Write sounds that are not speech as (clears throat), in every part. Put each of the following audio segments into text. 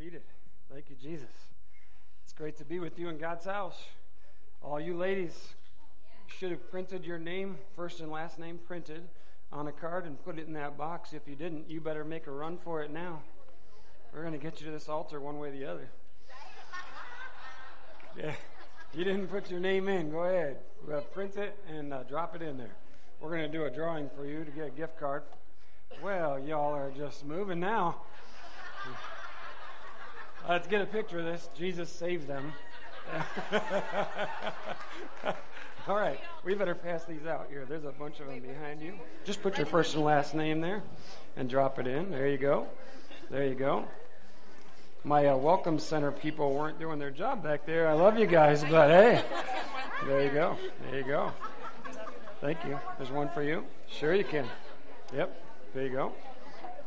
seated. Thank you, Jesus. It's great to be with you in God's house. All you ladies should have printed your name, first and last name printed on a card and put it in that box. If you didn't, you better make a run for it now. We're going to get you to this altar one way or the other. Yeah. If you didn't put your name in, go ahead. Print it and uh, drop it in there. We're going to do a drawing for you to get a gift card. Well, y'all are just moving now. Let's get a picture of this. Jesus saved them. (laughs) All right, we better pass these out here. There's a bunch of them behind you. Just put your first and last name there and drop it in. There you go. There you go. My uh, welcome center people weren't doing their job back there. I love you guys, but hey, there you go. There you go. Thank you. There's one for you. Sure, you can. Yep. There you go.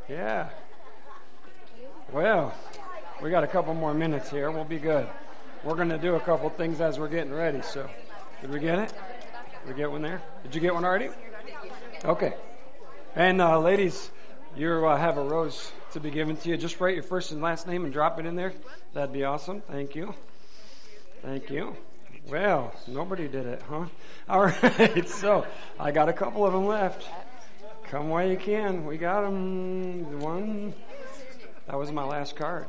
Yeah. Well, we got a couple more minutes here. We'll be good. We're going to do a couple things as we're getting ready. So, did we get it? Did we get one there? Did you get one already? Okay. And uh, ladies, you uh, have a rose to be given to you. Just write your first and last name and drop it in there. That'd be awesome. Thank you. Thank you. Well, nobody did it, huh? (laughs) All right. So I got a couple of them left. Come while you can. We got them. One. That was my last card.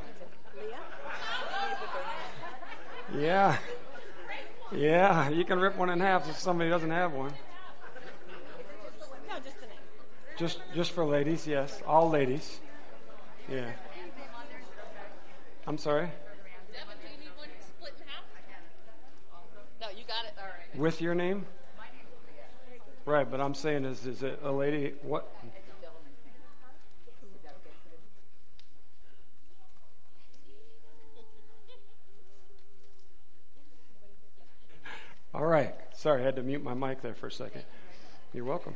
Yeah. Yeah, you can rip one in half if somebody doesn't have one. Just. Just just for ladies, yes. All ladies. Yeah. I'm sorry. No, you got it. All right. With your name? Right, but I'm saying is is it a lady what All right. Sorry, I had to mute my mic there for a second. You're welcome.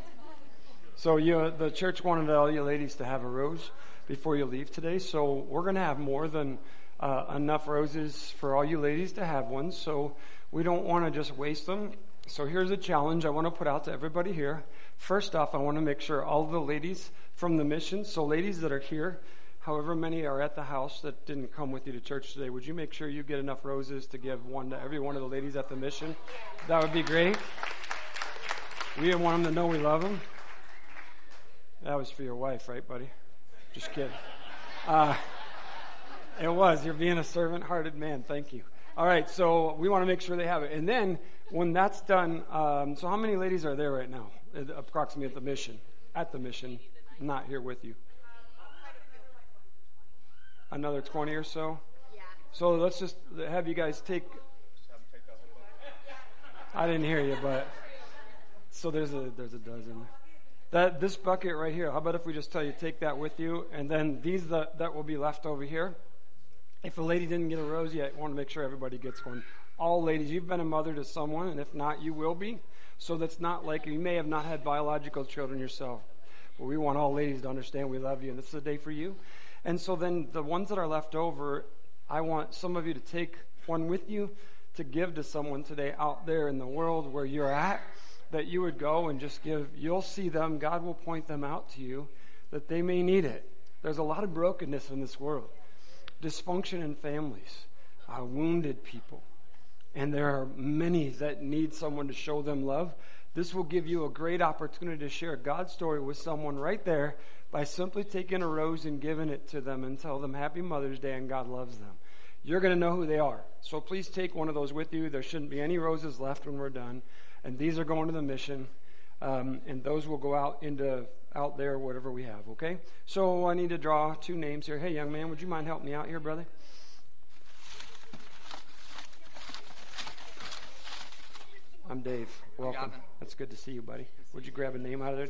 So you, the church wanted all you ladies to have a rose before you leave today. So we're going to have more than uh, enough roses for all you ladies to have one. So we don't want to just waste them. So here's a challenge I want to put out to everybody here. First off, I want to make sure all the ladies from the mission, so ladies that are here, however many are at the house that didn't come with you to church today, would you make sure you get enough roses to give one to every one of the ladies at the mission? That would be great. We want them to know we love them. That was for your wife, right, buddy? Just kidding. Uh, it was. You're being a servant hearted man. Thank you. All right, so we want to make sure they have it. And then when that's done, um, so how many ladies are there right now, approximately at the mission? At the mission, not here with you. Another 20 or so? So let's just have you guys take. I didn't hear you, but so there's a there's a dozen. That this bucket right here. How about if we just tell you take that with you, and then these that that will be left over here. If a lady didn't get a rose yet, I want to make sure everybody gets one. All ladies, you've been a mother to someone, and if not, you will be. So that's not like you may have not had biological children yourself. But we want all ladies to understand we love you, and this is a day for you. And so then the ones that are left over, I want some of you to take one with you to give to someone today out there in the world where you're at, that you would go and just give. You'll see them, God will point them out to you, that they may need it. There's a lot of brokenness in this world, dysfunction in families, uh, wounded people. And there are many that need someone to show them love. This will give you a great opportunity to share God's story with someone right there by simply taking a rose and giving it to them and tell them Happy Mother's Day and God loves them. You're going to know who they are. So please take one of those with you. There shouldn't be any roses left when we're done. And these are going to the mission. Um, and those will go out into out there, whatever we have, okay? So I need to draw two names here. Hey, young man, would you mind helping me out here, brother? I'm Dave. Welcome. That's good to see you, buddy. Would you grab a name out of there?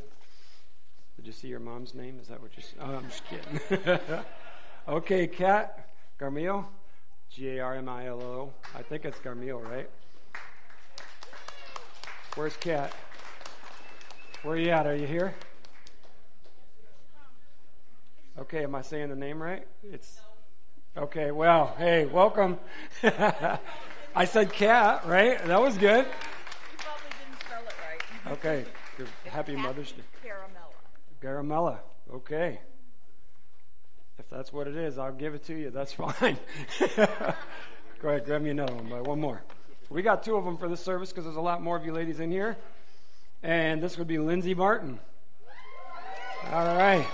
Did you see your mom's name? Is that what you? Oh, I'm just kidding. (laughs) (laughs) okay, Kat Garmillo, G A R M I L O. I think it's Garmillo, right? Where's Kat? Where are you at? Are you here? Okay, am I saying the name right? It's okay. Well, hey, welcome. (laughs) I said cat, right? That was good. You probably didn't spell it right. Okay, happy Mother's Day. Caramella. Garamella. Okay. If that's what it is, I'll give it to you. That's (laughs) fine. Go ahead, grab me another one. One more. We got two of them for this service because there's a lot more of you ladies in here. And this would be Lindsay Martin. All right.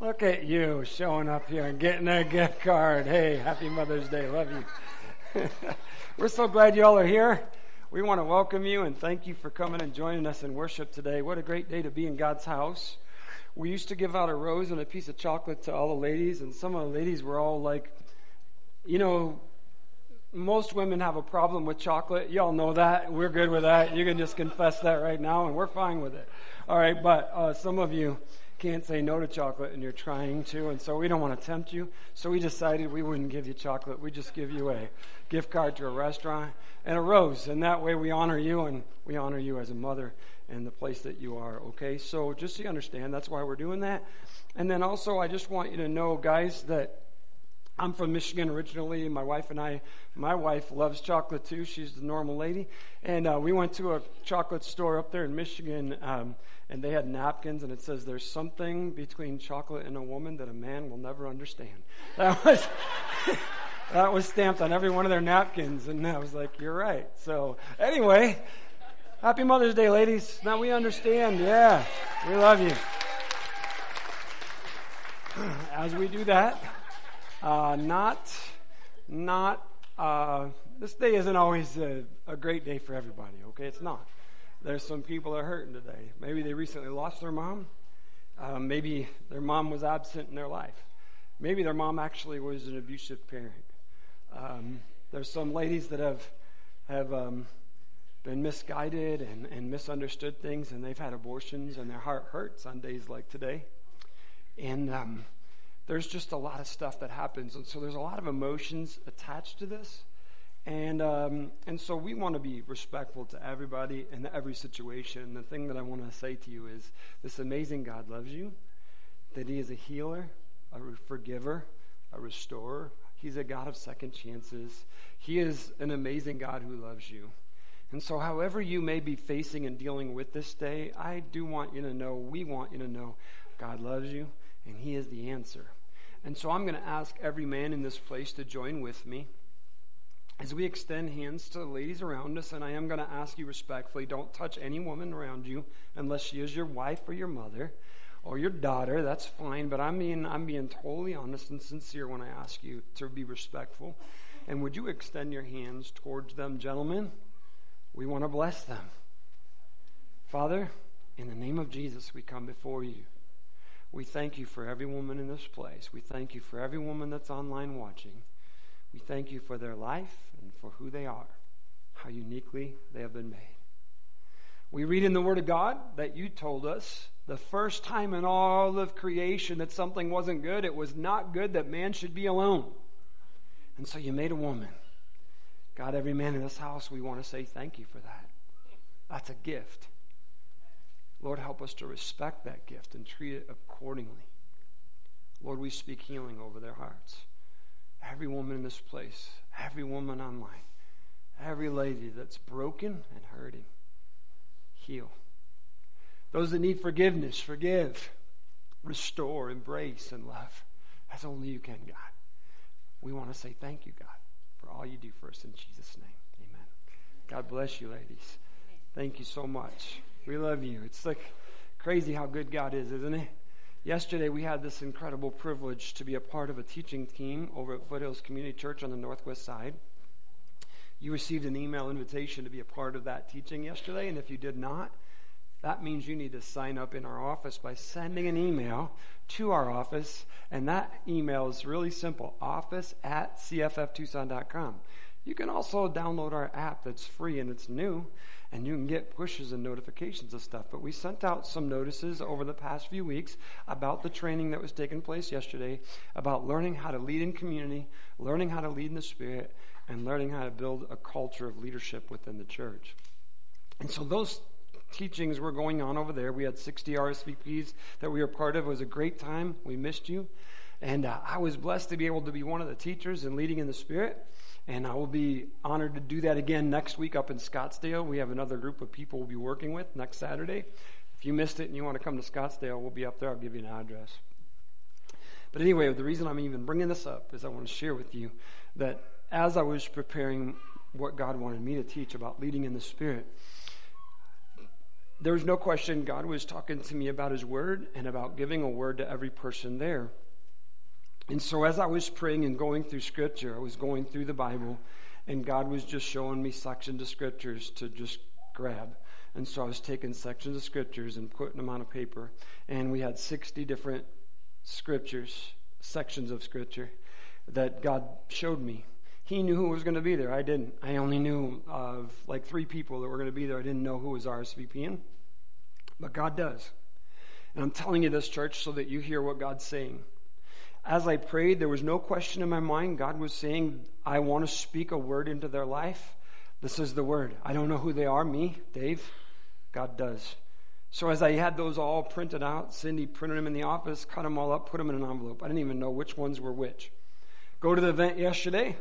Look at you showing up here and getting a gift card. Hey, happy Mother's Day. Love you. (laughs) We're so glad you all are here. We want to welcome you and thank you for coming and joining us in worship today. What a great day to be in God's house. We used to give out a rose and a piece of chocolate to all the ladies, and some of the ladies were all like, you know, most women have a problem with chocolate. Y'all know that. We're good with that. You can just confess that right now, and we're fine with it. All right, but uh, some of you can't say no to chocolate and you're trying to, and so we don't want to tempt you. So we decided we wouldn't give you chocolate. We just give you a gift card to a restaurant and a rose, and that way we honor you and we honor you as a mother and the place that you are. Okay, so just so you understand, that's why we're doing that. And then also, I just want you to know, guys, that I'm from Michigan originally. My wife and I, my wife loves chocolate too. She's the normal lady. And uh, we went to a chocolate store up there in Michigan, um, and they had napkins, and it says, There's something between chocolate and a woman that a man will never understand. (laughs) That was. (laughs) that was stamped on every one of their napkins, and I was like, "You're right." So, anyway, happy Mother's Day, ladies. Now we understand. Yeah, we love you. (clears throat) As we do that, uh, not, not, uh, this day isn't always a, a, great day for everybody, okay? It's not. There's some people that are hurting today. Maybe they recently lost their mom. Uh, maybe their mom was absent in their life. Maybe their mom actually was an abusive parent. Um, there's some ladies that have, have um, been misguided and, and misunderstood things, and they've had abortions, and their heart hurts on days like today. And um, there's just a lot of stuff that happens. And so there's a lot of emotions attached to this. And, um, and so we want to be respectful to everybody in every situation. The thing that I want to say to you is this amazing God loves you, that He is a healer, a forgiver, a restorer. He's a God of second chances. He is an amazing God who loves you. And so, however you may be facing and dealing with this day, I do want you to know, we want you to know, God loves you, and He is the answer. And so I'm going to ask every man in this place to join with me as we extend hands to the ladies around us. And I am going to ask you respectfully don't touch any woman around you unless she is your wife or your mother or your daughter. That's fine. But I'm being, I'm being totally honest and sincere when I ask you to be respectful. And would you extend your hands towards them, gentlemen? We want to bless them. Father, in the name of Jesus, we come before you. We thank you for every woman in this place. We thank you for every woman that's online watching. We thank you for their life and for who they are, how uniquely they have been made. We read in the Word of God that you told us the first time in all of creation that something wasn't good, it was not good that man should be alone. And so you made a woman. God, every man in this house, we want to say thank you for that. That's a gift. Lord, help us to respect that gift and treat it accordingly. Lord, we speak healing over their hearts. Every woman in this place, every woman online, every lady that's broken and hurting, heal. Those that need forgiveness, forgive, restore, embrace, and love as only you can, God. We want to say thank you, God, for all you do for us in Jesus' name. Amen. God bless you, ladies. Thank you so much. We love you. It's like crazy how good God is, isn't it? Yesterday, we had this incredible privilege to be a part of a teaching team over at Foothills Community Church on the Northwest Side. You received an email invitation to be a part of that teaching yesterday, and if you did not, that means you need to sign up in our office by sending an email to our office, and that email is really simple office at cfftucson.com. You can also download our app that's free and it's new and you can get pushes and notifications of stuff. But we sent out some notices over the past few weeks about the training that was taking place yesterday, about learning how to lead in community, learning how to lead in the Spirit, and learning how to build a culture of leadership within the church. And so those teachings were going on over there. We had 60 RSVPs that we were part of. It was a great time. We missed you. And uh, I was blessed to be able to be one of the teachers and leading in the Spirit. And I will be honored to do that again next week up in Scottsdale. We have another group of people we'll be working with next Saturday. If you missed it and you want to come to Scottsdale, we'll be up there. I'll give you an address. But anyway, the reason I'm even bringing this up is I want to share with you that as I was preparing what God wanted me to teach about leading in the Spirit, there was no question God was talking to me about His Word and about giving a word to every person there. And so as I was praying and going through Scripture, I was going through the Bible, and God was just showing me sections of Scriptures to just grab. And so I was taking sections of Scriptures and putting them on a paper. And we had 60 different Scriptures, sections of Scripture, that God showed me. He knew who was going to be there. I didn't. I only knew of like three people that were going to be there. I didn't know who was RSVPing. But God does. And I'm telling you this, church, so that you hear what God's saying. As I prayed, there was no question in my mind. God was saying, I want to speak a word into their life. This is the word. I don't know who they are, me, Dave. God does. So as I had those all printed out, Cindy printed them in the office, cut them all up, put them in an envelope. I didn't even know which ones were which. Go to the event yesterday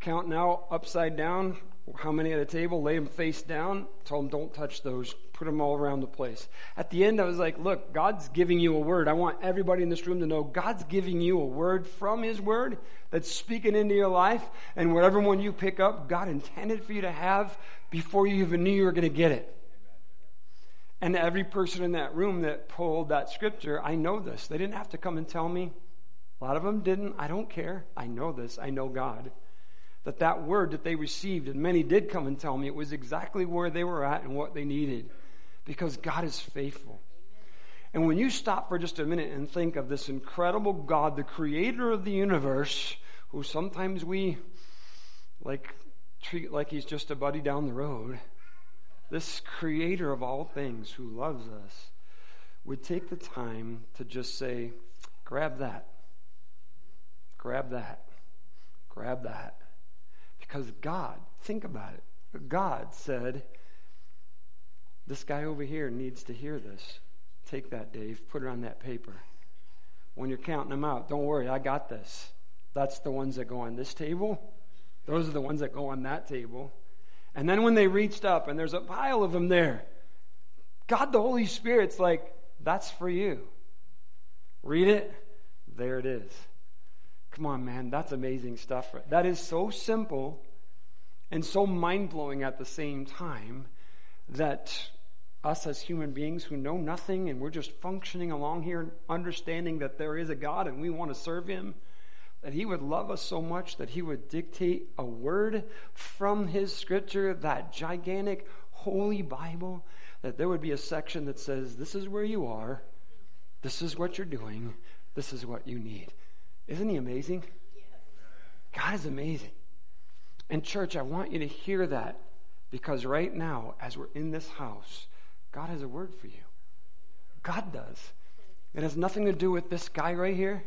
count now upside down how many at a table, lay them face down, told them don't touch those, put them all around the place. At the end, I was like, look, God's giving you a word. I want everybody in this room to know God's giving you a word from His word that's speaking into your life, and whatever one you pick up, God intended for you to have before you even knew you were going to get it. And every person in that room that pulled that scripture, I know this. They didn't have to come and tell me. A lot of them didn't. I don't care. I know this. I know God that that word that they received, and many did come and tell me, it was exactly where they were at and what they needed because God is faithful. And when you stop for just a minute and think of this incredible God, the creator of the universe, who sometimes we like treat like he's just a buddy down the road, this creator of all things who loves us would take the time to just say, grab that, grab that, grab that. Because God, think about it, God said, This guy over here needs to hear this. Take that, Dave, put it on that paper. When you're counting them out, don't worry, I got this. That's the ones that go on this table. Those are the ones that go on that table. And then when they reached up and there's a pile of them there, God the Holy Spirit's like, that's for you. Read it. There it is. Come on, man, that's amazing stuff. That is so simple and so mind blowing at the same time that us as human beings who know nothing and we're just functioning along here, understanding that there is a God and we want to serve Him, that He would love us so much that He would dictate a word from His scripture, that gigantic holy Bible, that there would be a section that says, This is where you are, this is what you're doing, this is what you need. Isn't he amazing? God is amazing. And, church, I want you to hear that because right now, as we're in this house, God has a word for you. God does. It has nothing to do with this guy right here,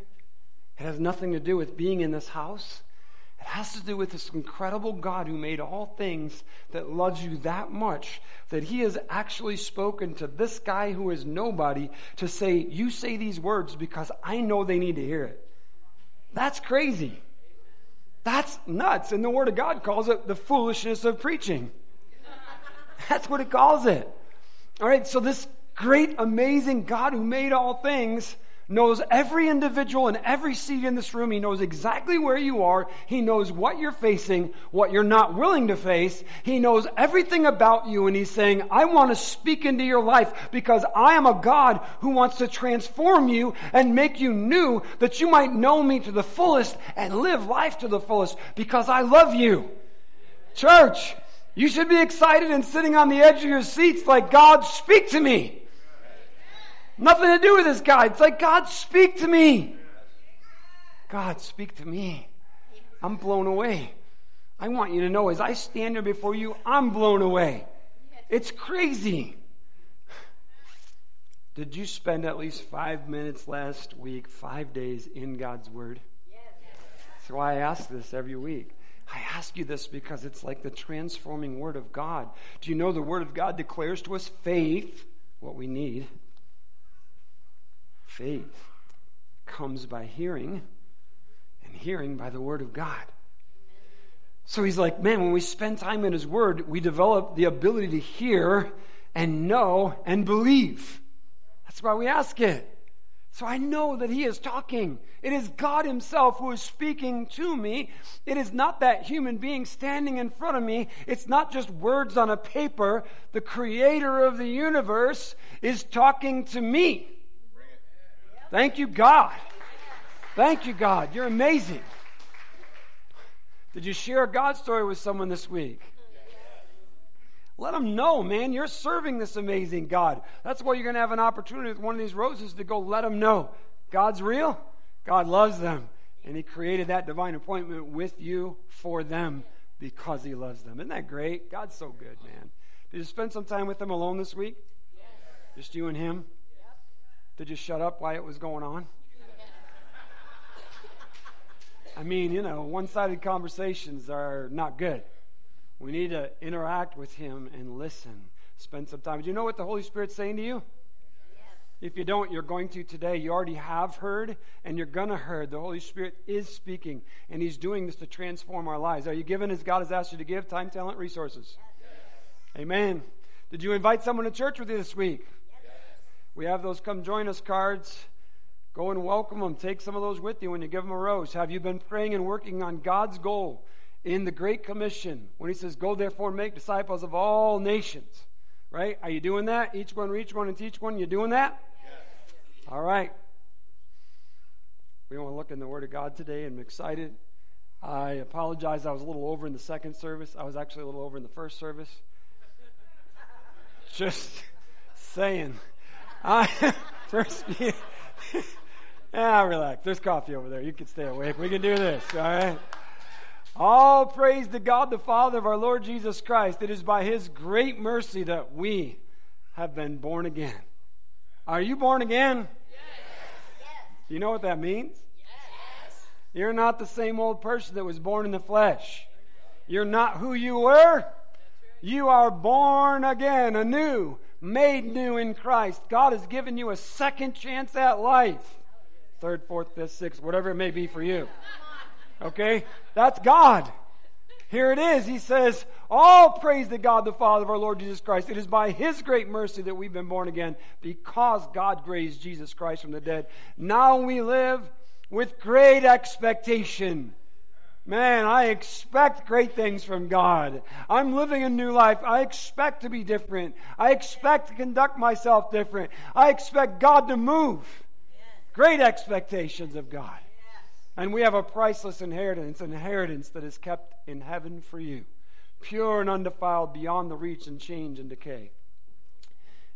it has nothing to do with being in this house. It has to do with this incredible God who made all things that loves you that much that he has actually spoken to this guy who is nobody to say, You say these words because I know they need to hear it. That's crazy. That's nuts. And the Word of God calls it the foolishness of preaching. (laughs) That's what it calls it. All right, so this great, amazing God who made all things knows every individual and every seat in this room. He knows exactly where you are. He knows what you're facing, what you're not willing to face. He knows everything about you. And He's saying, I want to speak into your life because I am a God who wants to transform you and make you new that you might know me to the fullest and live life to the fullest because I love you. Church, you should be excited and sitting on the edge of your seats like, God, speak to me. Nothing to do with this guy. It's like, God, speak to me. God, speak to me. I'm blown away. I want you to know as I stand here before you, I'm blown away. It's crazy. Did you spend at least five minutes last week, five days in God's Word? That's why I ask this every week. I ask you this because it's like the transforming Word of God. Do you know the Word of God declares to us faith, what we need, Faith comes by hearing, and hearing by the Word of God. So he's like, man, when we spend time in his word, we develop the ability to hear and know and believe. That's why we ask it. So I know that He is talking. It is God Himself who is speaking to me. It is not that human being standing in front of me. It's not just words on a paper. The Creator of the universe is talking to me. Thank you, God. Thank you, God. You're amazing. Did you share a God story with someone this week? Let them know, man, you're serving this amazing God. That's why you're going to have an opportunity with one of these roses to go let them know God's real, God loves them, and He created that divine appointment with you for them because He loves them. Isn't that great? God's so good, man. Did you spend some time with them alone this week? Yes. Just you and Him? Did you shut up while it was going on? I mean, you know, one sided conversations are not good. We need to interact with Him and listen. Spend some time. Do you know what the Holy Spirit's saying to you? If you don't, you're going to today. You already have heard and you're going to hear. The Holy Spirit is speaking and He's doing this to transform our lives. Are you giving as God has asked you to give? Time, talent, resources. Yes. Amen. Did you invite someone to church with you this week? We have those come join us cards. Go and welcome them. Take some of those with you when you give them a rose. Have you been praying and working on God's goal in the Great Commission when he says, Go therefore and make disciples of all nations. Right? Are you doing that? Each one reach one and teach one. You doing that? Yes. All right. We want to look in the Word of God today and I'm excited. I apologize. I was a little over in the second service. I was actually a little over in the first service. (laughs) Just saying. I (laughs) first yeah, (laughs) relax. There's coffee over there. You can stay awake. We can do this, all right? All praise to God the Father of our Lord Jesus Christ. It is by His great mercy that we have been born again. Are you born again? Yes. Do you know what that means? Yes. You're not the same old person that was born in the flesh. You're not who you were. You are born again, anew, made new in Christ. God has given you a second chance at life. Third, fourth, fifth, sixth, whatever it may be for you. Okay? That's God. Here it is. He says, All praise to God the Father of our Lord Jesus Christ. It is by His great mercy that we've been born again because God raised Jesus Christ from the dead. Now we live with great expectation. Man, I expect great things from God. I'm living a new life. I expect to be different. I expect to conduct myself different. I expect God to move. Great expectations of God. And we have a priceless inheritance, an inheritance that is kept in heaven for you, pure and undefiled beyond the reach and change and decay.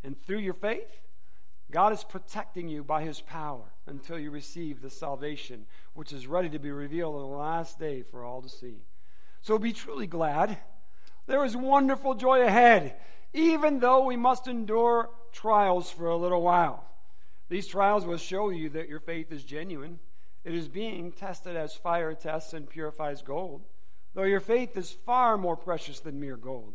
And through your faith, God is protecting you by his power until you receive the salvation which is ready to be revealed in the last day for all to see. So be truly glad. There is wonderful joy ahead, even though we must endure trials for a little while. These trials will show you that your faith is genuine it is being tested as fire tests and purifies gold, though your faith is far more precious than mere gold.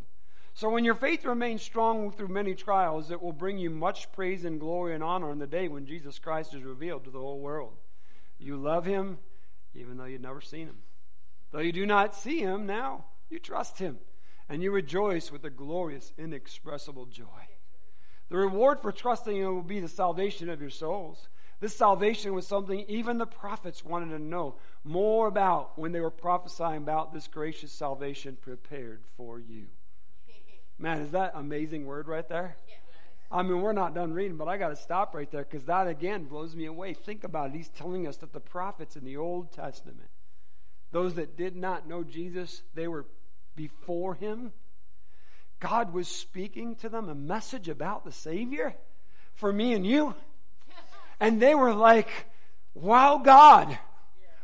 So when your faith remains strong through many trials, it will bring you much praise and glory and honor on the day when Jesus Christ is revealed to the whole world. You love him even though you've never seen him. Though you do not see him now, you trust him and you rejoice with a glorious, inexpressible joy. The reward for trusting him will be the salvation of your souls. This salvation was something even the prophets wanted to know more about when they were prophesying about this gracious salvation prepared for you. Man, is that amazing word right there? I mean, we're not done reading, but I got to stop right there because that again blows me away. Think about it. He's telling us that the prophets in the Old Testament, those that did not know Jesus, they were before him. God was speaking to them a message about the Savior for me and you. (laughs) And they were like, wow, God,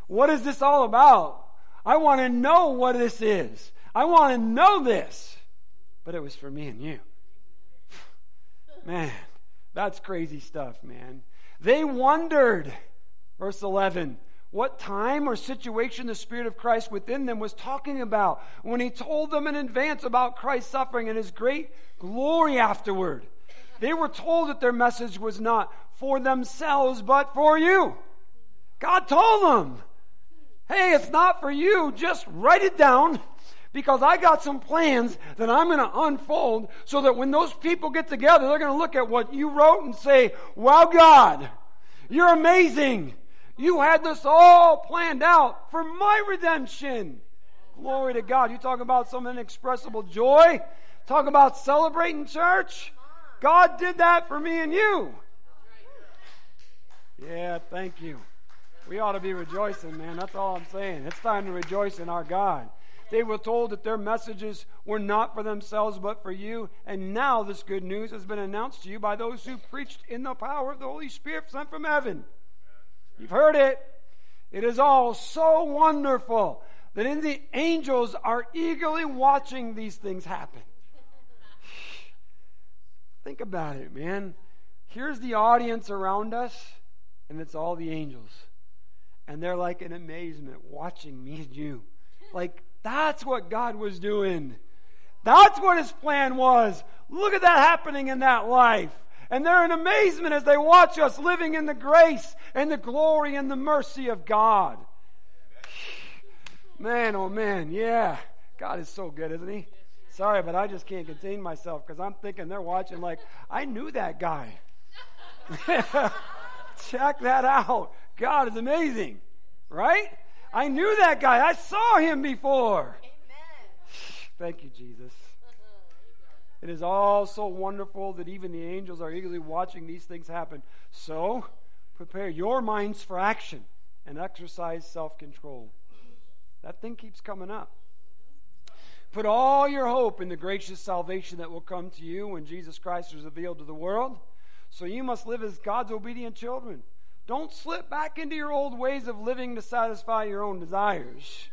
what is this all about? I want to know what this is. I want to know this. But it was for me and you. (laughs) Man, that's crazy stuff, man. They wondered, verse 11, what time or situation the Spirit of Christ within them was talking about when He told them in advance about Christ's suffering and His great glory afterward. They were told that their message was not for themselves, but for you. God told them, hey, it's not for you. Just write it down Because I got some plans that I'm going to unfold so that when those people get together, they're going to look at what you wrote and say, wow, God, you're amazing. You had this all planned out for my redemption. Glory to God. You talk about some inexpressible joy. Talk about celebrating church. God did that for me and you. Yeah, thank you. We ought to be rejoicing, man. That's all I'm saying. It's time to rejoice in our God. They were told that their messages were not for themselves but for you. And now this good news has been announced to you by those who preached in the power of the Holy Spirit sent from heaven. You've heard it. It is all so wonderful that in the angels are eagerly watching these things happen. (sighs) Think about it, man. Here's the audience around us, and it's all the angels. And they're like in amazement watching me and you. Like, that's what God was doing. That's what his plan was. Look at that happening in that life. And they're in amazement as they watch us living in the grace and the glory and the mercy of God. Man, oh man, yeah. God is so good, isn't he? Sorry, but I just can't contain myself because I'm thinking they're watching like, I knew that guy. (laughs) Check that out. God is amazing. Right? I knew that guy. I saw him before. Amen. Thank you, Jesus. It is all so wonderful that even the angels are eagerly watching these things happen. So, prepare your minds for action and exercise self control. That thing keeps coming up. Put all your hope in the gracious salvation that will come to you when Jesus Christ is revealed to the world. So you must live as God's obedient children. Don't slip back into your old ways of living to satisfy your own desires.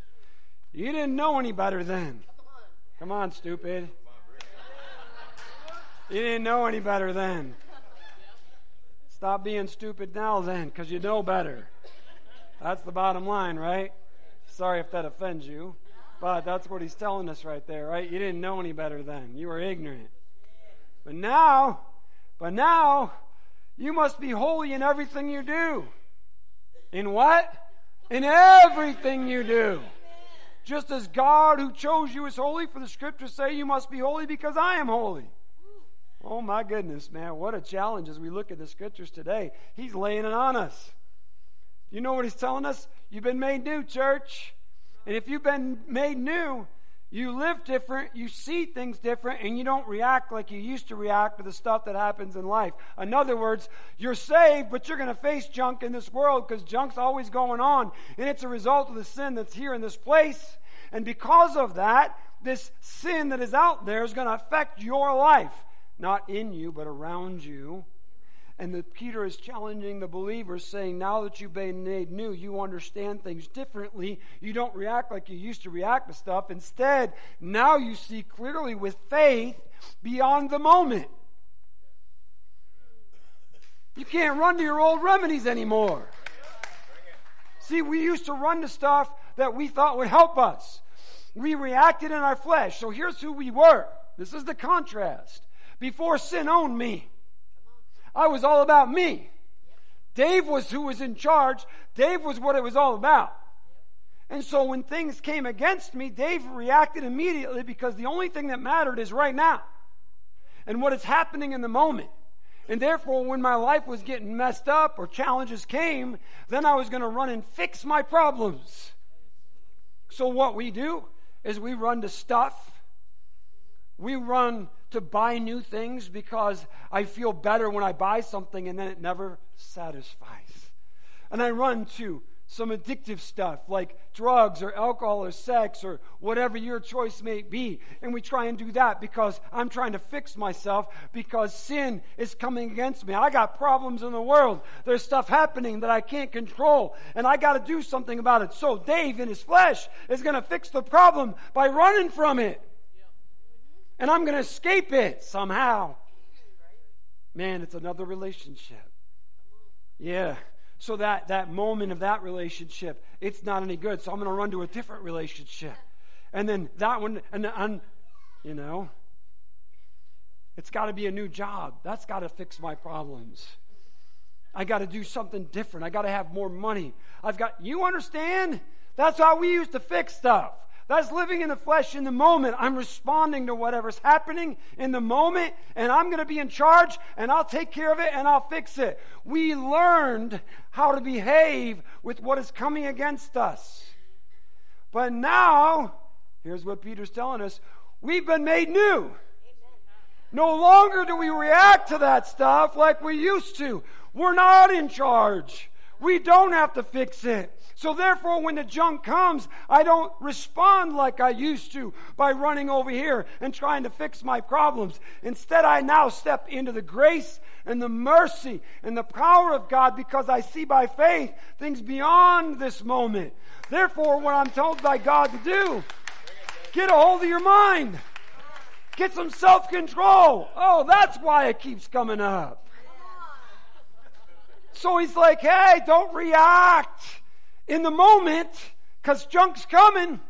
You didn't know any better then. Come on, stupid. You didn't know any better then. Stop being stupid now then, because you know better. That's the bottom line, right? Sorry if that offends you, but that's what he's telling us right there, right? You didn't know any better then. You were ignorant. But now, but now, you must be holy in everything you do. In what? In everything you do. Just as God who chose you is holy, for the scriptures say you must be holy because I am holy. Oh my goodness, man, what a challenge as we look at the scriptures today. He's laying it on us. You know what he's telling us? You've been made new, church. And if you've been made new, you live different, you see things different, and you don't react like you used to react to the stuff that happens in life. In other words, you're saved, but you're going to face junk in this world because junk's always going on. And it's a result of the sin that's here in this place. And because of that, this sin that is out there is going to affect your life. Not in you, but around you. And that Peter is challenging the believers, saying, Now that you've been made new, you understand things differently. You don't react like you used to react to stuff. Instead, now you see clearly with faith beyond the moment. You can't run to your old remedies anymore. See, we used to run to stuff that we thought would help us. We reacted in our flesh. So here's who we were. This is the contrast. Before sin owned me, I was all about me. Dave was who was in charge. Dave was what it was all about. And so when things came against me, Dave reacted immediately because the only thing that mattered is right now and what is happening in the moment. And therefore, when my life was getting messed up or challenges came, then I was going to run and fix my problems. So, what we do is we run to stuff, we run to buy new things because I feel better when I buy something and then it never satisfies. And I run to some addictive stuff like drugs or alcohol or sex or whatever your choice may be. And we try and do that because I'm trying to fix myself because sin is coming against me. I got problems in the world. There's stuff happening that I can't control and I got to do something about it. So Dave in his flesh is going to fix the problem by running from it and I'm going to escape it somehow. Man, it's another relationship. Yeah. So that, that moment of that relationship, it's not any good. So I'm going to run to a different relationship. And then that one, and, and you know, it's got to be a new job. That's got to fix my problems. I got to do something different. I got to have more money. I've got, you understand? That's how we used to fix stuff. That's living in the flesh in the moment. I'm responding to whatever's happening in the moment, and I'm going to be in charge, and I'll take care of it, and I'll fix it. We learned how to behave with what is coming against us. But now, here's what Peter's telling us we've been made new. No longer do we react to that stuff like we used to. We're not in charge. We don't have to fix it. So therefore, when the junk comes, I don't respond like I used to by running over here and trying to fix my problems. Instead, I now step into the grace and the mercy and the power of God because I see by faith things beyond this moment. Therefore, what I'm told by God to do, get a hold of your mind. Get some self control. Oh, that's why it keeps coming up. So he's like, hey, don't react in the moment because junk's coming.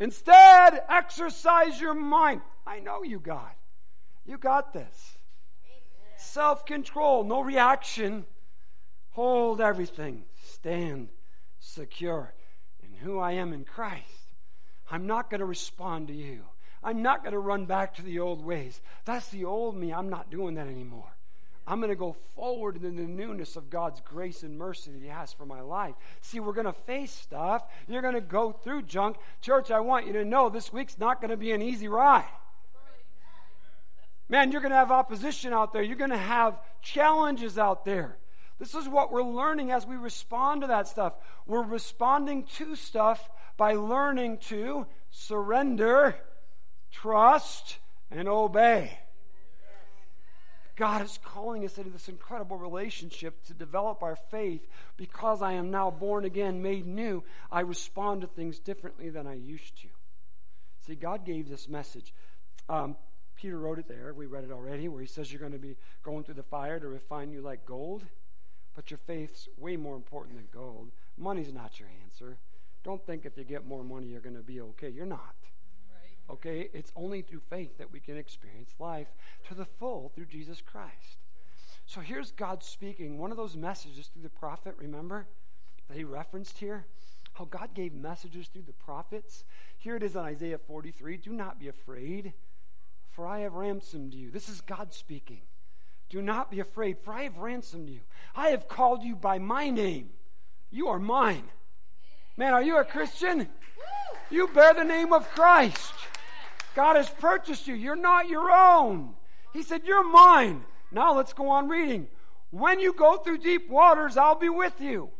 Instead, exercise your mind. I know you got. You got this. Self control, no reaction. Hold everything. Stand secure in who I am in Christ. I'm not going to respond to you. I'm not going to run back to the old ways. That's the old me. I'm not doing that anymore. I'm going to go forward in the newness of God's grace and mercy that He has for my life. See, we're going to face stuff. You're going to go through junk. Church, I want you to know this week's not going to be an easy ride. Man, you're going to have opposition out there. You're going to have challenges out there. This is what we're learning as we respond to that stuff. We're responding to stuff by learning to surrender, trust, and obey. God is calling us into this incredible relationship to develop our faith because I am now born again, made new. I respond to things differently than I used to. See, God gave this message. Um, Peter wrote it there. We read it already, where he says you're going to be going through the fire to refine you like gold. But your faith's way more important than gold. Money's not your answer. Don't think if you get more money, you're going to be okay. You're not. Okay? It's only through faith that we can experience life to the full through Jesus Christ. So here's God speaking. One of those messages through the prophet, remember, that he referenced here? How God gave messages through the prophets. Here it is in Isaiah 43 Do not be afraid, for I have ransomed you. This is God speaking. Do not be afraid, for I have ransomed you. I have called you by my name. You are mine. Man, are you a Christian? You bear the name of Christ. God has purchased you. You're not your own. He said, You're mine. Now let's go on reading. When you go through deep waters, I'll be with you.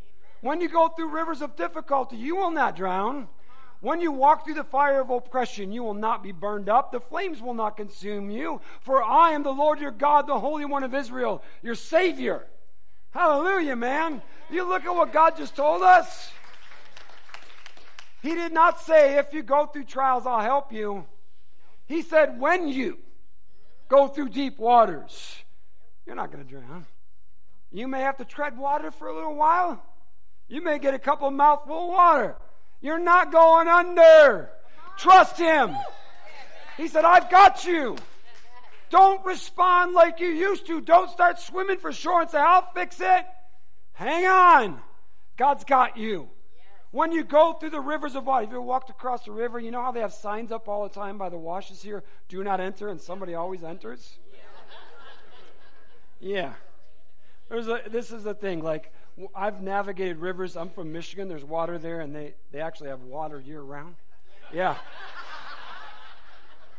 When you go through rivers of difficulty, you will not drown. When you walk through the fire of oppression, you will not be burned up. The flames will not consume you. For I am the Lord your God, the Holy One of Israel, your Savior. Hallelujah, man. You look at what God just told us. He did not say, if you go through trials, I'll help you. He said, when you go through deep waters, you're not going to drown. You may have to tread water for a little while. You may get a couple mouthful of water. You're not going under. Trust Him. He said, I've got you. Don't respond like you used to. Don't start swimming for shore and say, I'll fix it. Hang on. God's got you. When you go through the rivers of water, if you walked across the river, you know how they have signs up all the time by the washes here? Do not enter, and somebody always enters? Yeah. There's a, this is the thing. Like, I've navigated rivers. I'm from Michigan. There's water there, and they, they actually have water year round. Yeah.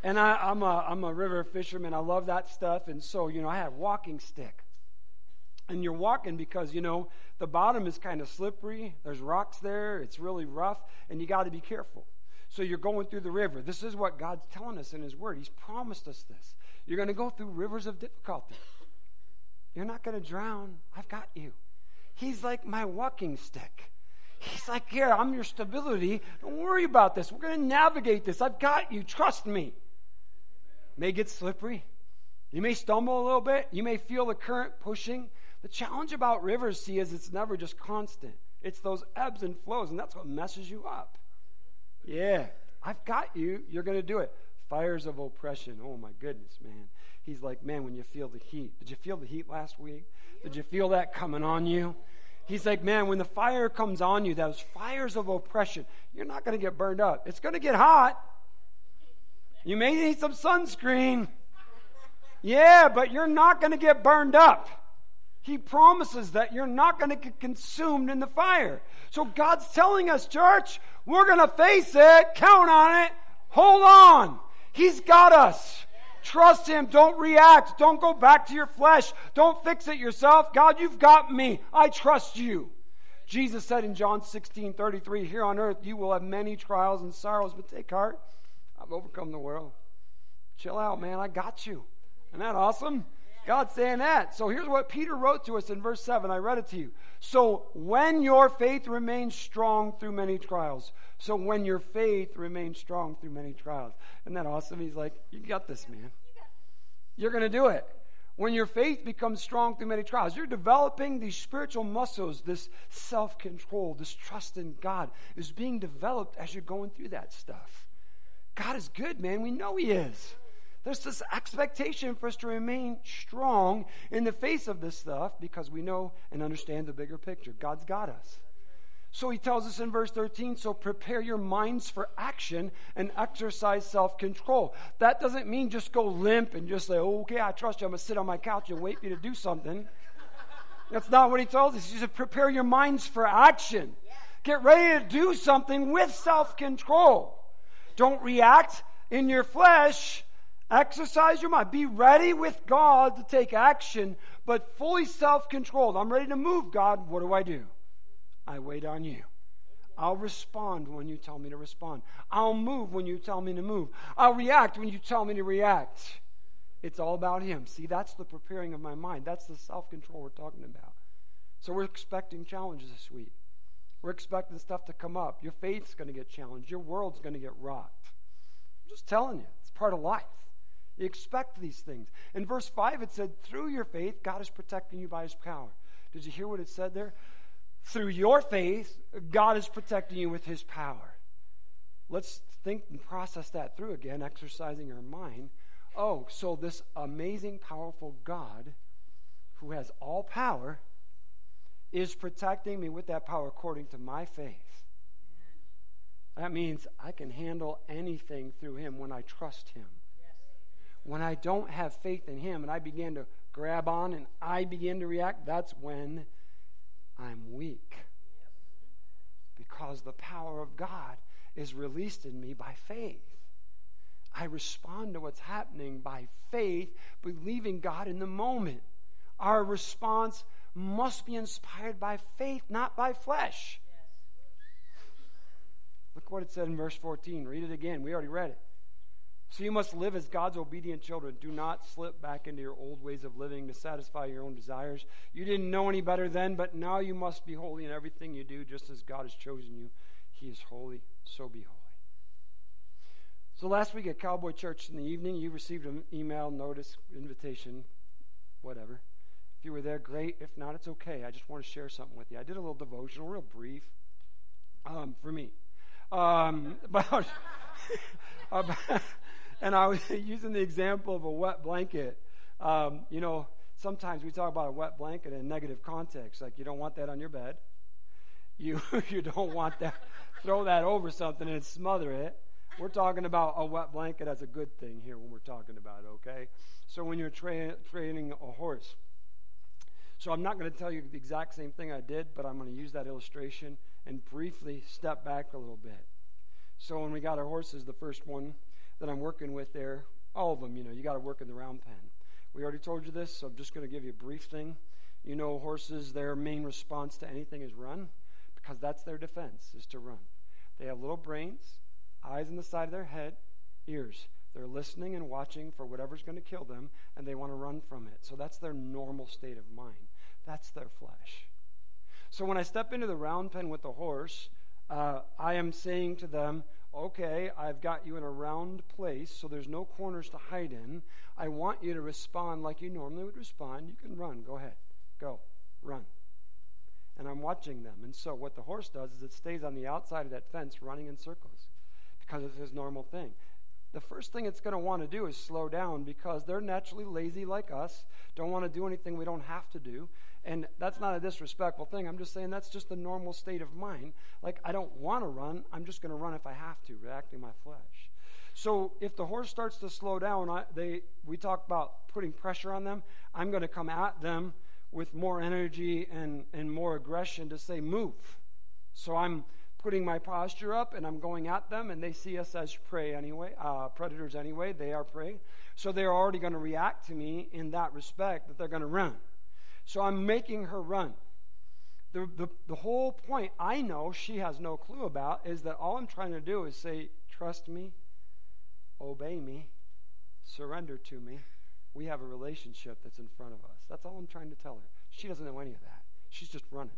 And I, am a, I'm a river fisherman. I love that stuff. And so, you know, I have walking stick. And you're walking because, you know, the bottom is kind of slippery. There's rocks there. It's really rough, and you got to be careful. So you're going through the river. This is what God's telling us in His Word. He's promised us this. You're going to go through rivers of difficulty. You're not going to drown. I've got you. He's like my walking stick. He's like, here, I'm your stability. Don't worry about this. We're going to navigate this. I've got you. Trust me. May get slippery. You may stumble a little bit. You may feel the current pushing. The challenge about rivers, see, is it's never just constant. It's those ebbs and flows, and that's what messes you up. Yeah, I've got you. You're going to do it. Fires of oppression. Oh, my goodness, man. He's like, man, when you feel the heat. Did you feel the heat last week? Did you feel that coming on you? He's like, man, when the fire comes on you, those fires of oppression, you're not going to get burned up. It's going to get hot. You may need some sunscreen. Yeah, but you're not going to get burned up. He promises that you're not going to get consumed in the fire. So God's telling us, church, we're going to face it. Count on it. Hold on. He's got us. Trust Him. Don't react. Don't go back to your flesh. Don't fix it yourself. God, you've got me. I trust you. Jesus said in John 16 33, Here on earth you will have many trials and sorrows, but take heart. I've overcome the world. Chill out, man. I got you. Isn't that awesome? God's saying that. So here's what Peter wrote to us in verse 7. I read it to you. So when your faith remains strong through many trials. So when your faith remains strong through many trials. Isn't that awesome? He's like, You got this, man. You're going to do it. When your faith becomes strong through many trials, you're developing these spiritual muscles, this self control, this trust in God is being developed as you're going through that stuff. God is good, man. We know He is. There's this expectation for us to remain strong in the face of this stuff because we know and understand the bigger picture. God's got us. So he tells us in verse 13, so prepare your minds for action and exercise self control. That doesn't mean just go limp and just say, okay, I trust you. I'm going to sit on my couch and wait for you to do something. That's not what he tells us. He says, prepare your minds for action. Get ready to do something with self control. Don't react in your flesh. Exercise your mind. Be ready with God to take action, but fully self controlled. I'm ready to move, God. What do I do? I wait on you. I'll respond when you tell me to respond. I'll move when you tell me to move. I'll react when you tell me to react. It's all about Him. See, that's the preparing of my mind. That's the self control we're talking about. So we're expecting challenges this week. We're expecting stuff to come up. Your faith's going to get challenged. Your world's going to get rocked. I'm just telling you, it's part of life. You expect these things. In verse 5, it said, Through your faith, God is protecting you by His power. Did you hear what it said there? through your faith, God is protecting you with his power. Let's think and process that through again, exercising our mind. Oh, so this amazing, powerful God who has all power is protecting me with that power according to my faith. That means I can handle anything through him when I trust him. When I don't have faith in him and I begin to grab on and I begin to react, that's when I'm weak. Because the power of God is released in me by faith. I respond to what's happening by faith, believing God in the moment. Our response must be inspired by faith, not by flesh. Look what it said in verse 14. Read it again. We already read it. So you must live as God's obedient children. Do not slip back into your old ways of living to satisfy your own desires. You didn't know any better then, but now you must be holy in everything you do, just as God has chosen you. He is holy, so be holy. So last week at Cowboy Church in the evening, you received an email, notice, invitation, whatever. If you were there, great. If not, it's okay. I just want to share something with you. I did a little devotional, real brief, um, for me, um, (laughs) about, (laughs) about and I was (laughs) using the example of a wet blanket. Um, you know, sometimes we talk about a wet blanket in a negative context, like you don't want that on your bed. (laughs) You you don't want that. Throw that over something and smother it. We're talking about a wet blanket as a good thing here when we're talking about it, okay? So when you're tra- training a horse. So I'm not going to tell you the exact same thing I did, but I'm going to use that illustration and briefly step back a little bit. So when we got our horses, the first one that I'm working with there, all of them, you know, you got to work in the round pen. We already told you this, so I'm just going to give you a brief thing. You know, horses, their main response to anything is run because that's their defense, is to run. They have little brains, eyes in the side of their head, ears. They're listening and watching for whatever's going to kill them, and they want to run from it. So that's their normal state of mind. That's their flesh. So when I step into the round pen with the horse, uh, I am saying to them, okay, I've got you in a round place, so there's no corners to hide in. I want you to respond like you normally would respond. You can run. Go ahead. Go. Run. And I'm watching them. And so what the horse does is it stays on the outside of that fence running in circles because it's his normal thing. the first thing it's going to want to do is slow down because they're naturally lazy like us, don't want to do anything we don't have to do. And that's not a disrespectful thing. I'm just saying that's just the normal state of mind. Like, I don't want to run. I'm just going to run if I have to, reacting my flesh. So if the horse starts to slow down, I, they, we talk about putting pressure on them. I'm going to come at them with more energy and, and more aggression to say, move. So I'm putting my posture up and I'm going at them, and they see us as prey anyway, uh, predators anyway. They are prey. So they're already going to react to me in that respect that they're going to run. So I'm making her run. The, the, the whole point I know she has no clue about is that all I'm trying to do is say, trust me, obey me, surrender to me. We have a relationship that's in front of us. That's all I'm trying to tell her. She doesn't know any of that. She's just running.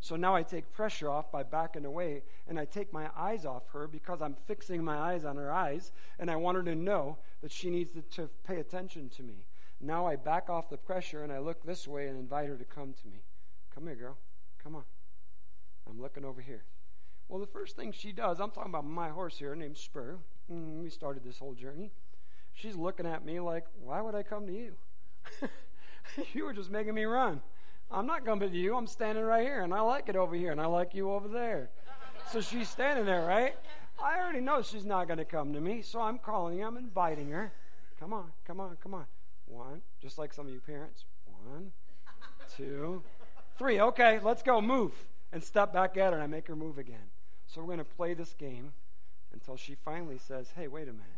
So now I take pressure off by backing away and I take my eyes off her because I'm fixing my eyes on her eyes and I want her to know that she needs to, to pay attention to me. Now I back off the pressure and I look this way and invite her to come to me. Come here, girl. Come on. I'm looking over here. Well, the first thing she does, I'm talking about my horse here named Spur. Mm, we started this whole journey. She's looking at me like, why would I come to you? (laughs) you were just making me run. I'm not coming to you. I'm standing right here, and I like it over here, and I like you over there. So she's standing there, right? I already know she's not going to come to me, so I'm calling, I'm inviting her. Come on, come on, come on. One, just like some of you parents. One, two, three. Okay, let's go. Move. And step back at her, and I make her move again. So we're going to play this game until she finally says, Hey, wait a minute.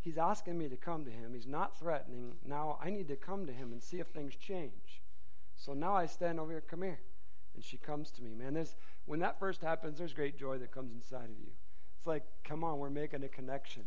He's asking me to come to him. He's not threatening. Now I need to come to him and see if things change. So now I stand over here, come here. And she comes to me. Man, there's, when that first happens, there's great joy that comes inside of you. It's like, come on, we're making a connection.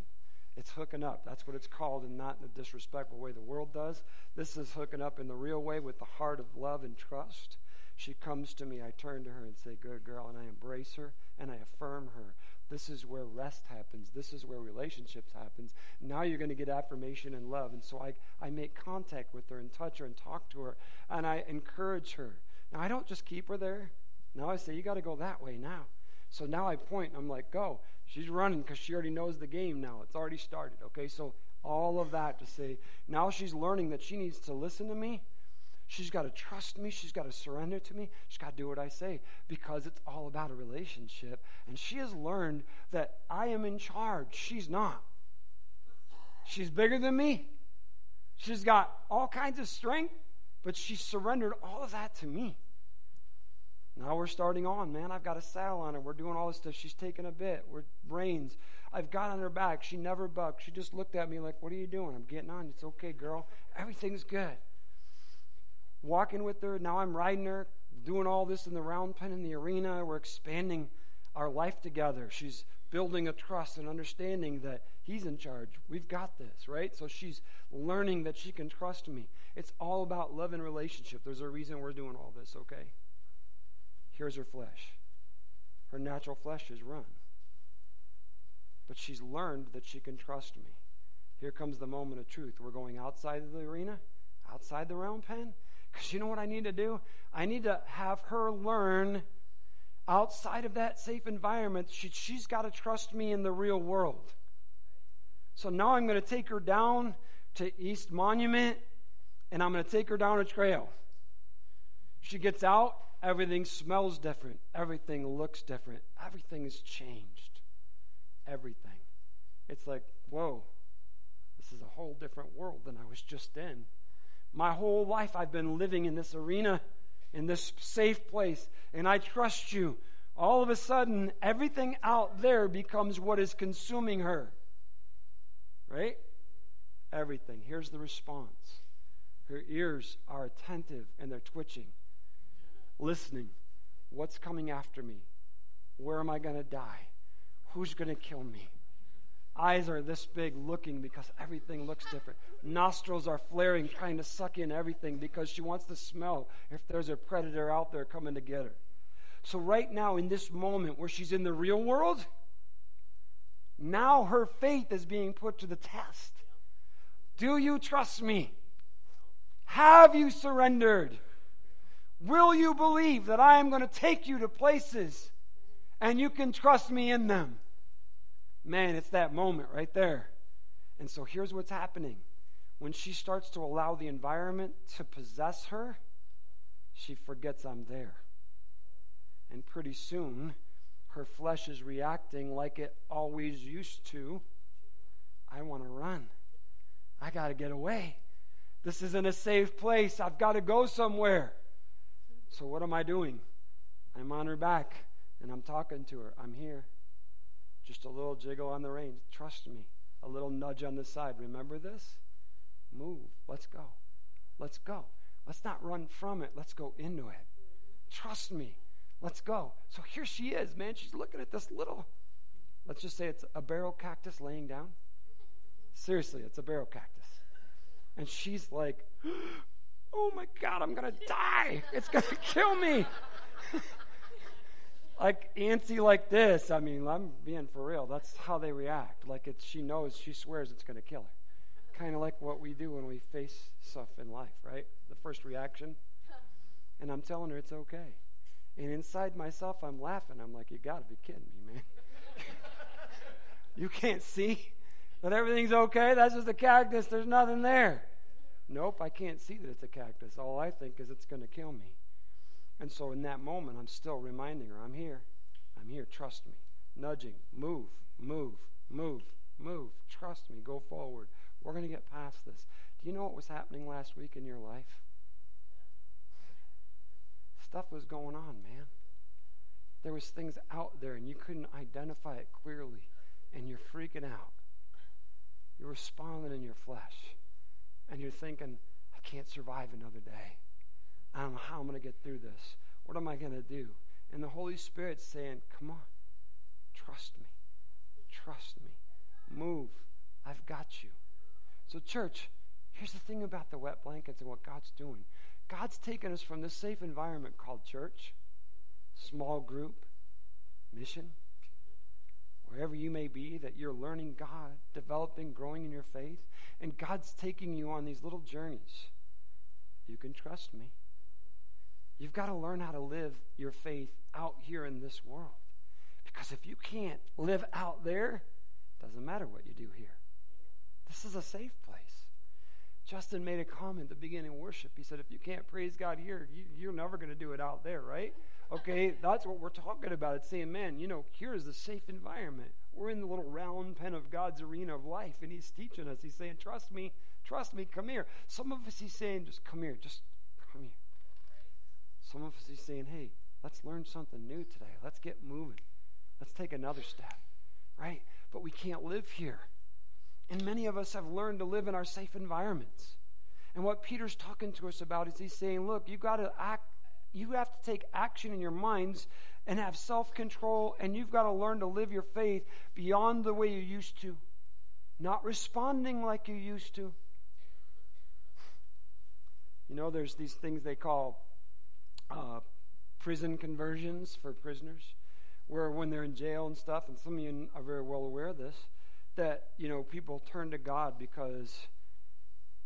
It's hooking up. That's what it's called, and not in a disrespectful way the world does. This is hooking up in the real way with the heart of love and trust. She comes to me. I turn to her and say, Good girl, and I embrace her and I affirm her. This is where rest happens. This is where relationships happens. Now you're going to get affirmation and love. And so I, I make contact with her and touch her and talk to her and I encourage her. Now I don't just keep her there. Now I say, you got to go that way now. So now I point. I'm like, go. She's running because she already knows the game now. It's already started. Okay, so all of that to say, now she's learning that she needs to listen to me She's got to trust me. She's got to surrender to me. She's got to do what I say because it's all about a relationship. And she has learned that I am in charge. She's not. She's bigger than me. She's got all kinds of strength, but she surrendered all of that to me. Now we're starting on, man. I've got a saddle on her. We're doing all this stuff. She's taking a bit. We're brains. I've got on her back. She never bucked. She just looked at me like, What are you doing? I'm getting on. It's okay, girl. Everything's good walking with her. Now I'm riding her, doing all this in the round pen in the arena. We're expanding our life together. She's building a trust and understanding that he's in charge. We've got this, right? So she's learning that she can trust me. It's all about love and relationship. There's a reason we're doing all this, okay? Here's her flesh. Her natural flesh is run. But she's learned that she can trust me. Here comes the moment of truth. We're going outside of the arena, outside the round pen, because you know what I need to do? I need to have her learn outside of that safe environment. She, she's got to trust me in the real world. So now I'm going to take her down to East Monument and I'm going to take her down a trail. She gets out, everything smells different, everything looks different, everything has changed. Everything. It's like, whoa, this is a whole different world than I was just in. My whole life I've been living in this arena, in this safe place, and I trust you. All of a sudden, everything out there becomes what is consuming her. Right? Everything. Here's the response her ears are attentive and they're twitching, listening. What's coming after me? Where am I going to die? Who's going to kill me? Eyes are this big looking because everything looks different. Nostrils are flaring, trying to suck in everything because she wants to smell if there's a predator out there coming to get her. So, right now, in this moment where she's in the real world, now her faith is being put to the test. Do you trust me? Have you surrendered? Will you believe that I am going to take you to places and you can trust me in them? Man, it's that moment right there. And so here's what's happening. When she starts to allow the environment to possess her, she forgets I'm there. And pretty soon, her flesh is reacting like it always used to. I want to run. I got to get away. This isn't a safe place. I've got to go somewhere. So, what am I doing? I'm on her back and I'm talking to her. I'm here. Just a little jiggle on the reins. Trust me. A little nudge on the side. Remember this? Move. Let's go. Let's go. Let's not run from it. Let's go into it. Trust me. Let's go. So here she is, man. She's looking at this little, let's just say it's a barrel cactus laying down. Seriously, it's a barrel cactus. And she's like, (gasps) oh my God, I'm going to die. It's going to kill me. (laughs) like antsy like this. I mean, I'm being for real. That's how they react. Like it's, she knows, she swears it's going to kill her. Kind of like what we do when we face stuff in life, right? The first reaction. And I'm telling her it's okay. And inside myself, I'm laughing. I'm like, you got to be kidding me, man. (laughs) you can't see that everything's okay. That's just a cactus. There's nothing there. Nope, I can't see that it's a cactus. All I think is it's going to kill me. And so in that moment, I'm still reminding her, I'm here. I'm here. Trust me. Nudging. Move, move, move, move. Trust me. Go forward. We're going to get past this. Do you know what was happening last week in your life? Stuff was going on, man. There was things out there and you couldn't identify it clearly and you're freaking out. You're responding in your flesh and you're thinking, I can't survive another day. I don't know how I'm going to get through this. What am I going to do? And the Holy Spirit's saying, Come on, trust me. Trust me. Move. I've got you. So, church, here's the thing about the wet blankets and what God's doing God's taken us from this safe environment called church, small group, mission, wherever you may be, that you're learning God, developing, growing in your faith, and God's taking you on these little journeys. You can trust me. You've got to learn how to live your faith out here in this world. Because if you can't live out there, doesn't matter what you do here. This is a safe place. Justin made a comment at the beginning of worship. He said, if you can't praise God here, you, are never going to do it out there, right? Okay, that's what we're talking about. It's saying, man, you know, here is a safe environment. We're in the little round pen of God's arena of life, and He's teaching us. He's saying, trust me, trust me, come here. Some of us, He's saying, just come here, just come here. Some of us, He's saying, hey, let's learn something new today. Let's get moving. Let's take another step, right? But we can't live here. And many of us have learned to live in our safe environments. And what Peter's talking to us about is he's saying, look, you got to act you have to take action in your minds and have self control, and you've got to learn to live your faith beyond the way you used to, not responding like you used to. You know, there's these things they call uh, prison conversions for prisoners, where when they're in jail and stuff, and some of you are very well aware of this, that, you know, people turn to God because,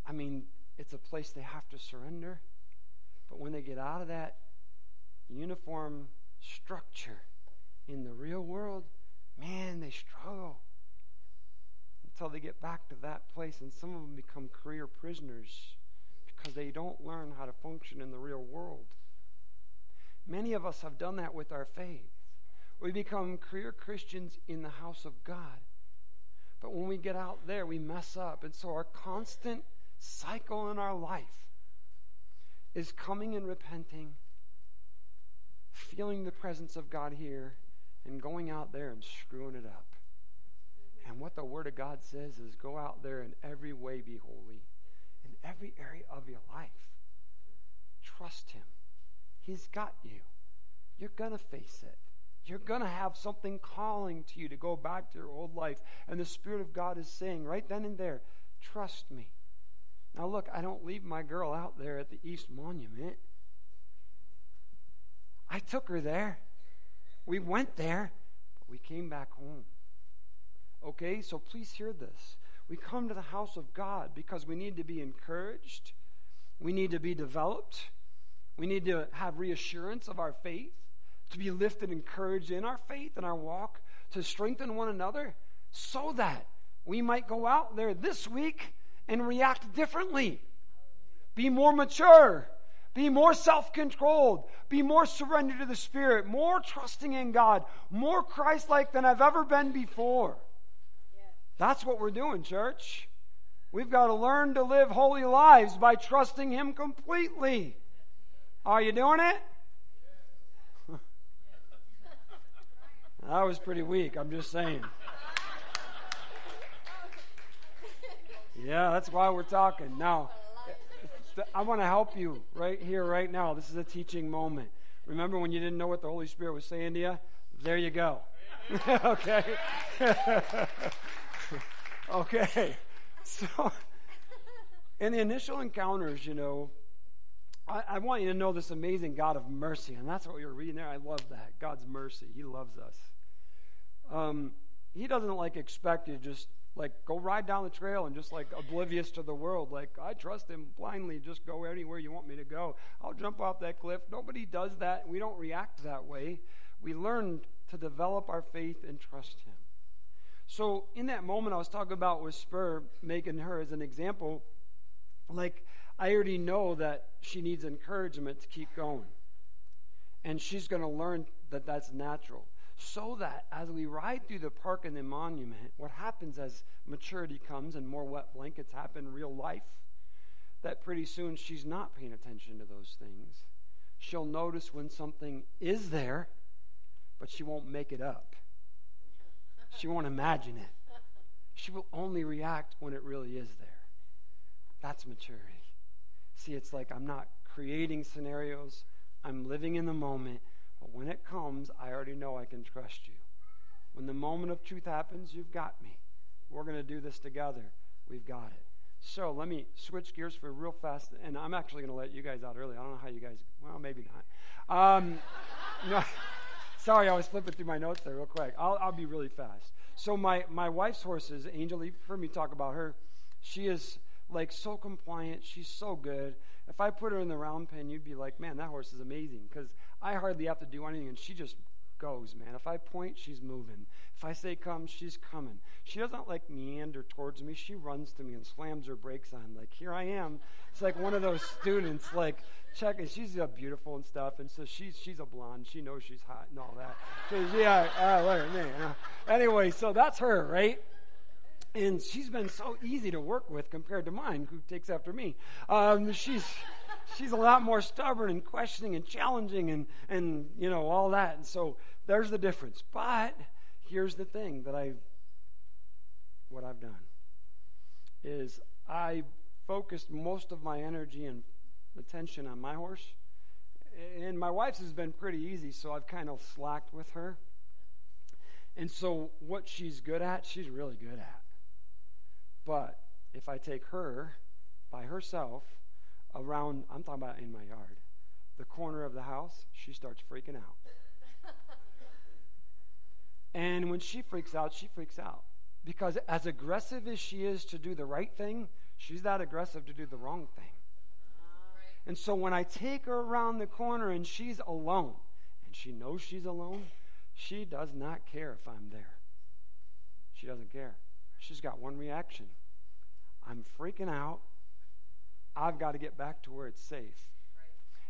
I mean, it's a place they have to surrender. But when they get out of that uniform structure in the real world, man, they struggle until they get back to that place. And some of them become career prisoners because they don't learn how to function in the real world. Many of us have done that with our faith. We become career Christians in the house of God. But when we get out there, we mess up. And so our constant cycle in our life is coming and repenting, feeling the presence of God here, and going out there and screwing it up. And what the Word of God says is go out there and every way be holy, in every area of your life. Trust Him. He's got you. You're going to face it. You're going to have something calling to you to go back to your old life. And the Spirit of God is saying right then and there, trust me. Now, look, I don't leave my girl out there at the East Monument. I took her there. We went there, but we came back home. Okay, so please hear this. We come to the house of God because we need to be encouraged, we need to be developed, we need to have reassurance of our faith, to be lifted, and encouraged in our faith and our walk, to strengthen one another so that we might go out there this week and react differently. Be more mature. Be more self controlled. Be more surrendered to the Spirit. More trusting in God. More Christ like than I've ever been before. That's what we're doing, church. We've got to learn to live holy lives by trusting Him completely. Are you doing it? (laughs) I was pretty weak, I'm just saying. Yeah, that's why we're talking. Now, I want to help you right here, right now. This is a teaching moment. Remember when you didn't know what the Holy Spirit was saying to you? There you go. (laughs) okay. (laughs) okay. So, in the initial encounters, you know, I, I, want you to know this amazing God of mercy. And that's what we were reading there. I love that. God's mercy. He loves us. Um, he doesn't like expect you to just like go ride down the trail and just like oblivious to the world like i trust him blindly just go anywhere you want me to go i'll jump off that cliff nobody does that we don't react that way we learn to develop our faith and trust him so in that moment i was talking about with spur making her as an example like i already know that she needs encouragement to keep going and she's going to learn that that's natural so that as we ride through the park and the monument, what happens as maturity comes and more wet blankets happen in real life, that pretty soon she's not paying attention to those things. She'll notice when something is there, but she won't make it up. She won't imagine it. She will only react when it really is there. That's maturity. See, it's like I'm not creating scenarios, I'm living in the moment but when it comes, I already know I can trust you. When the moment of truth happens, you've got me. We're going to do this together. We've got it. So let me switch gears for real fast, and I'm actually going to let you guys out early. I don't know how you guys. Well, maybe not. Um, (laughs) no, sorry, I was flipping through my notes there real quick. I'll, I'll be really fast. So my my wife's horses, Angel. You've heard me talk about her. She is like so compliant. She's so good. If I put her in the round pen, you'd be like, man, that horse is amazing because I hardly have to do anything, and she just goes, man. If I point, she's moving. If I say come, she's coming. She doesn't like meander towards me. She runs to me and slams her brakes on. Like, here I am. It's like one of those (laughs) students, like, check it. She's uh, beautiful and stuff. And so she's, she's a blonde. She knows she's hot and all that. So, yeah, uh, at me. Uh, anyway, so that's her, right? And she's been so easy to work with compared to mine, who takes after me. Um, she's she's a lot more stubborn and questioning and challenging and, and you know, all that. And so there's the difference. But here's the thing that I've, what I've done is I focused most of my energy and attention on my horse. And my wife's has been pretty easy, so I've kind of slacked with her. And so what she's good at, she's really good at. But if I take her by herself around, I'm talking about in my yard, the corner of the house, she starts freaking out. (laughs) and when she freaks out, she freaks out. Because as aggressive as she is to do the right thing, she's that aggressive to do the wrong thing. And so when I take her around the corner and she's alone, and she knows she's alone, she does not care if I'm there. She doesn't care. She's got one reaction I'm freaking out. I've got to get back to where it's safe.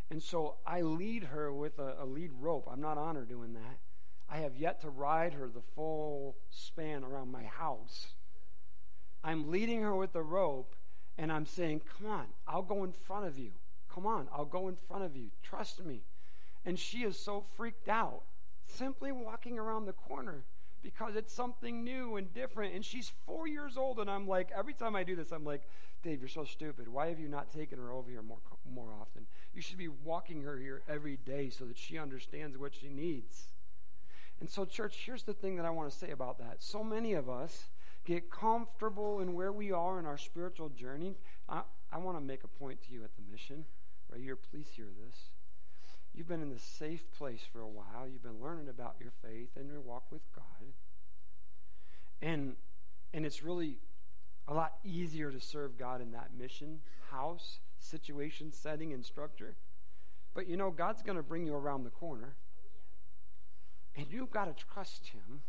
And so I lead her with a, a, lead rope. I'm not on her doing that. I have yet to ride her the full span around my house. I'm leading her with the rope, and I'm saying, Come on, I'll go in front of you. Come on, I'll go in front of you. Trust me. And she is so freaked out, simply walking around the corner because it's something new and different. And she's four years old, and I'm like, every time I do this, I'm like, Dave, you're so stupid. Why have you not taken her over here more, more often? You should be walking her here every day so that she understands what she needs. And so, church, here's the thing that I want to say about that. So many of us get comfortable in where we are in our spiritual journey. I, I want to make a point to you at the mission right here. Please hear this. You've been in the safe place for a while. You've been learning about your faith and your walk with God. And and it's really a lot easier to serve God in that mission, house, situation, setting, and structure. But you know, God's going to bring you around the corner. And you've got to trust Him.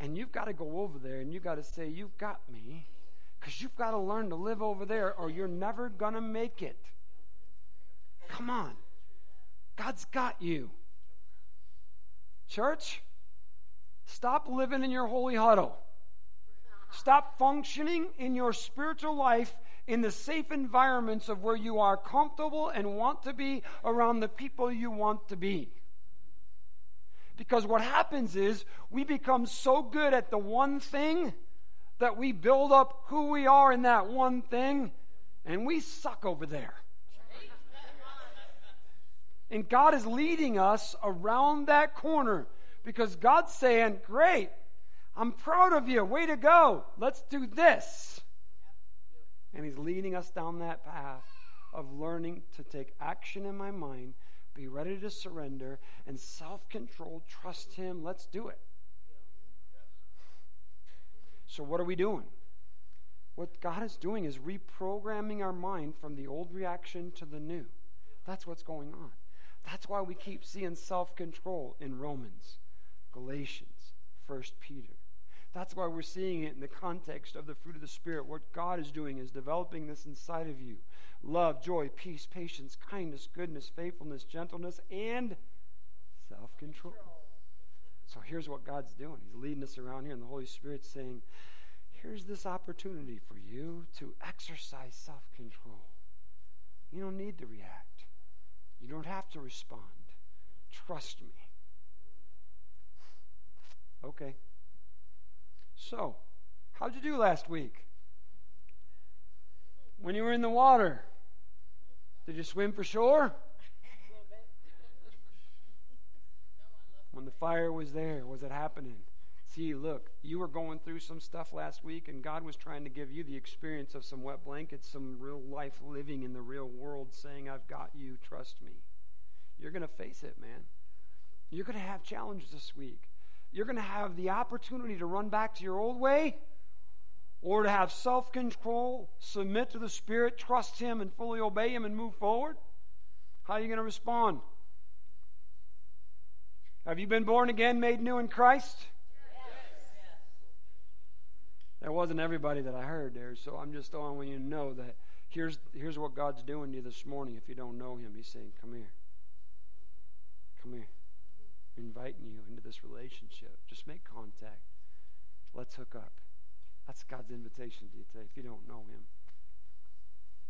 And you've got to go over there and you've got to say, You've got me. Because you've got to learn to live over there or you're never going to make it. Come on. God's got you. Church, stop living in your holy huddle. Stop functioning in your spiritual life in the safe environments of where you are comfortable and want to be around the people you want to be. Because what happens is we become so good at the one thing that we build up who we are in that one thing and we suck over there. And God is leading us around that corner because God's saying, Great, I'm proud of you. Way to go. Let's do this. And He's leading us down that path of learning to take action in my mind, be ready to surrender, and self control, trust Him. Let's do it. So, what are we doing? What God is doing is reprogramming our mind from the old reaction to the new. That's what's going on. That's why we keep seeing self control in Romans, Galatians, 1 Peter. That's why we're seeing it in the context of the fruit of the Spirit. What God is doing is developing this inside of you love, joy, peace, patience, kindness, goodness, faithfulness, gentleness, and self control. So here's what God's doing He's leading us around here, and the Holy Spirit's saying, Here's this opportunity for you to exercise self control. You don't need to react, you don't have to respond. Trust me. Okay. So, how'd you do last week? When you were in the water, did you swim for shore? (laughs) When the fire was there, was it happening? See, look, you were going through some stuff last week, and God was trying to give you the experience of some wet blankets, some real life living in the real world, saying, I've got you, trust me. You're going to face it, man. You're going to have challenges this week you're going to have the opportunity to run back to your old way or to have self control, submit to the Spirit, trust Him, and fully obey Him and move forward? How are you going to respond? Have you been born again, made new in Christ? That wasn't everybody that I heard there, so I'm just when you to know that here's, here's what God's doing to you this morning if you don't know Him. He's saying, Come here. Come here inviting you into this relationship. Just make contact. Let's hook up. That's God's invitation to you today if you don't know Him.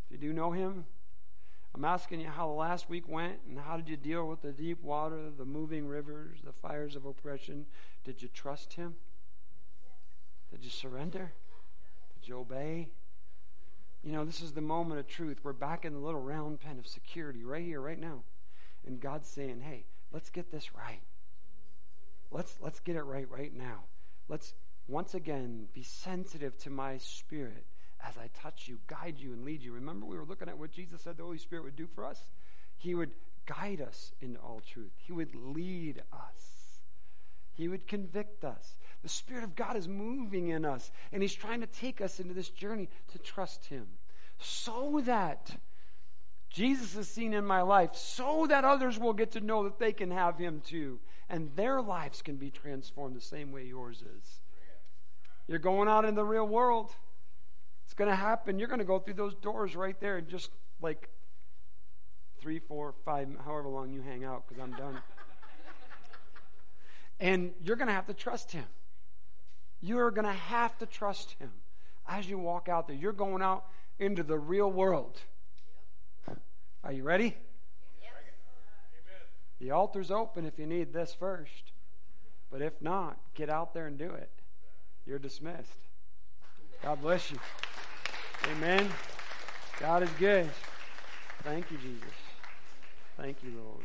If you do know Him, I'm asking you how the last week went and how did you deal with the deep water, the moving rivers, the fires of oppression? Did you trust Him? Did you surrender? Did you obey? You know, this is the moment of truth. We're back in the little round pen of security right here, right now. And God's saying, hey, let's get this right. Let's, let's get it right right now. Let's once again be sensitive to my spirit as I touch you, guide you, and lead you. Remember, we were looking at what Jesus said the Holy Spirit would do for us? He would guide us into all truth, He would lead us, He would convict us. The Spirit of God is moving in us, and He's trying to take us into this journey to trust Him so that Jesus is seen in my life, so that others will get to know that they can have Him too and their lives can be transformed the same way yours is. You're going out in the real world. It's going to happen. You're going to go through those doors right there and just like three, four, five, however long you hang out, because I'm done. (laughs) and you're going to have to trust Him. You're going to have to trust Him as you walk out there. You're going out into the real world. Are you ready? The altar's open if you need this first. But if not, get out there and do it. You're dismissed. God bless you. Amen. God is good. Thank you, Jesus. Thank you, Lord.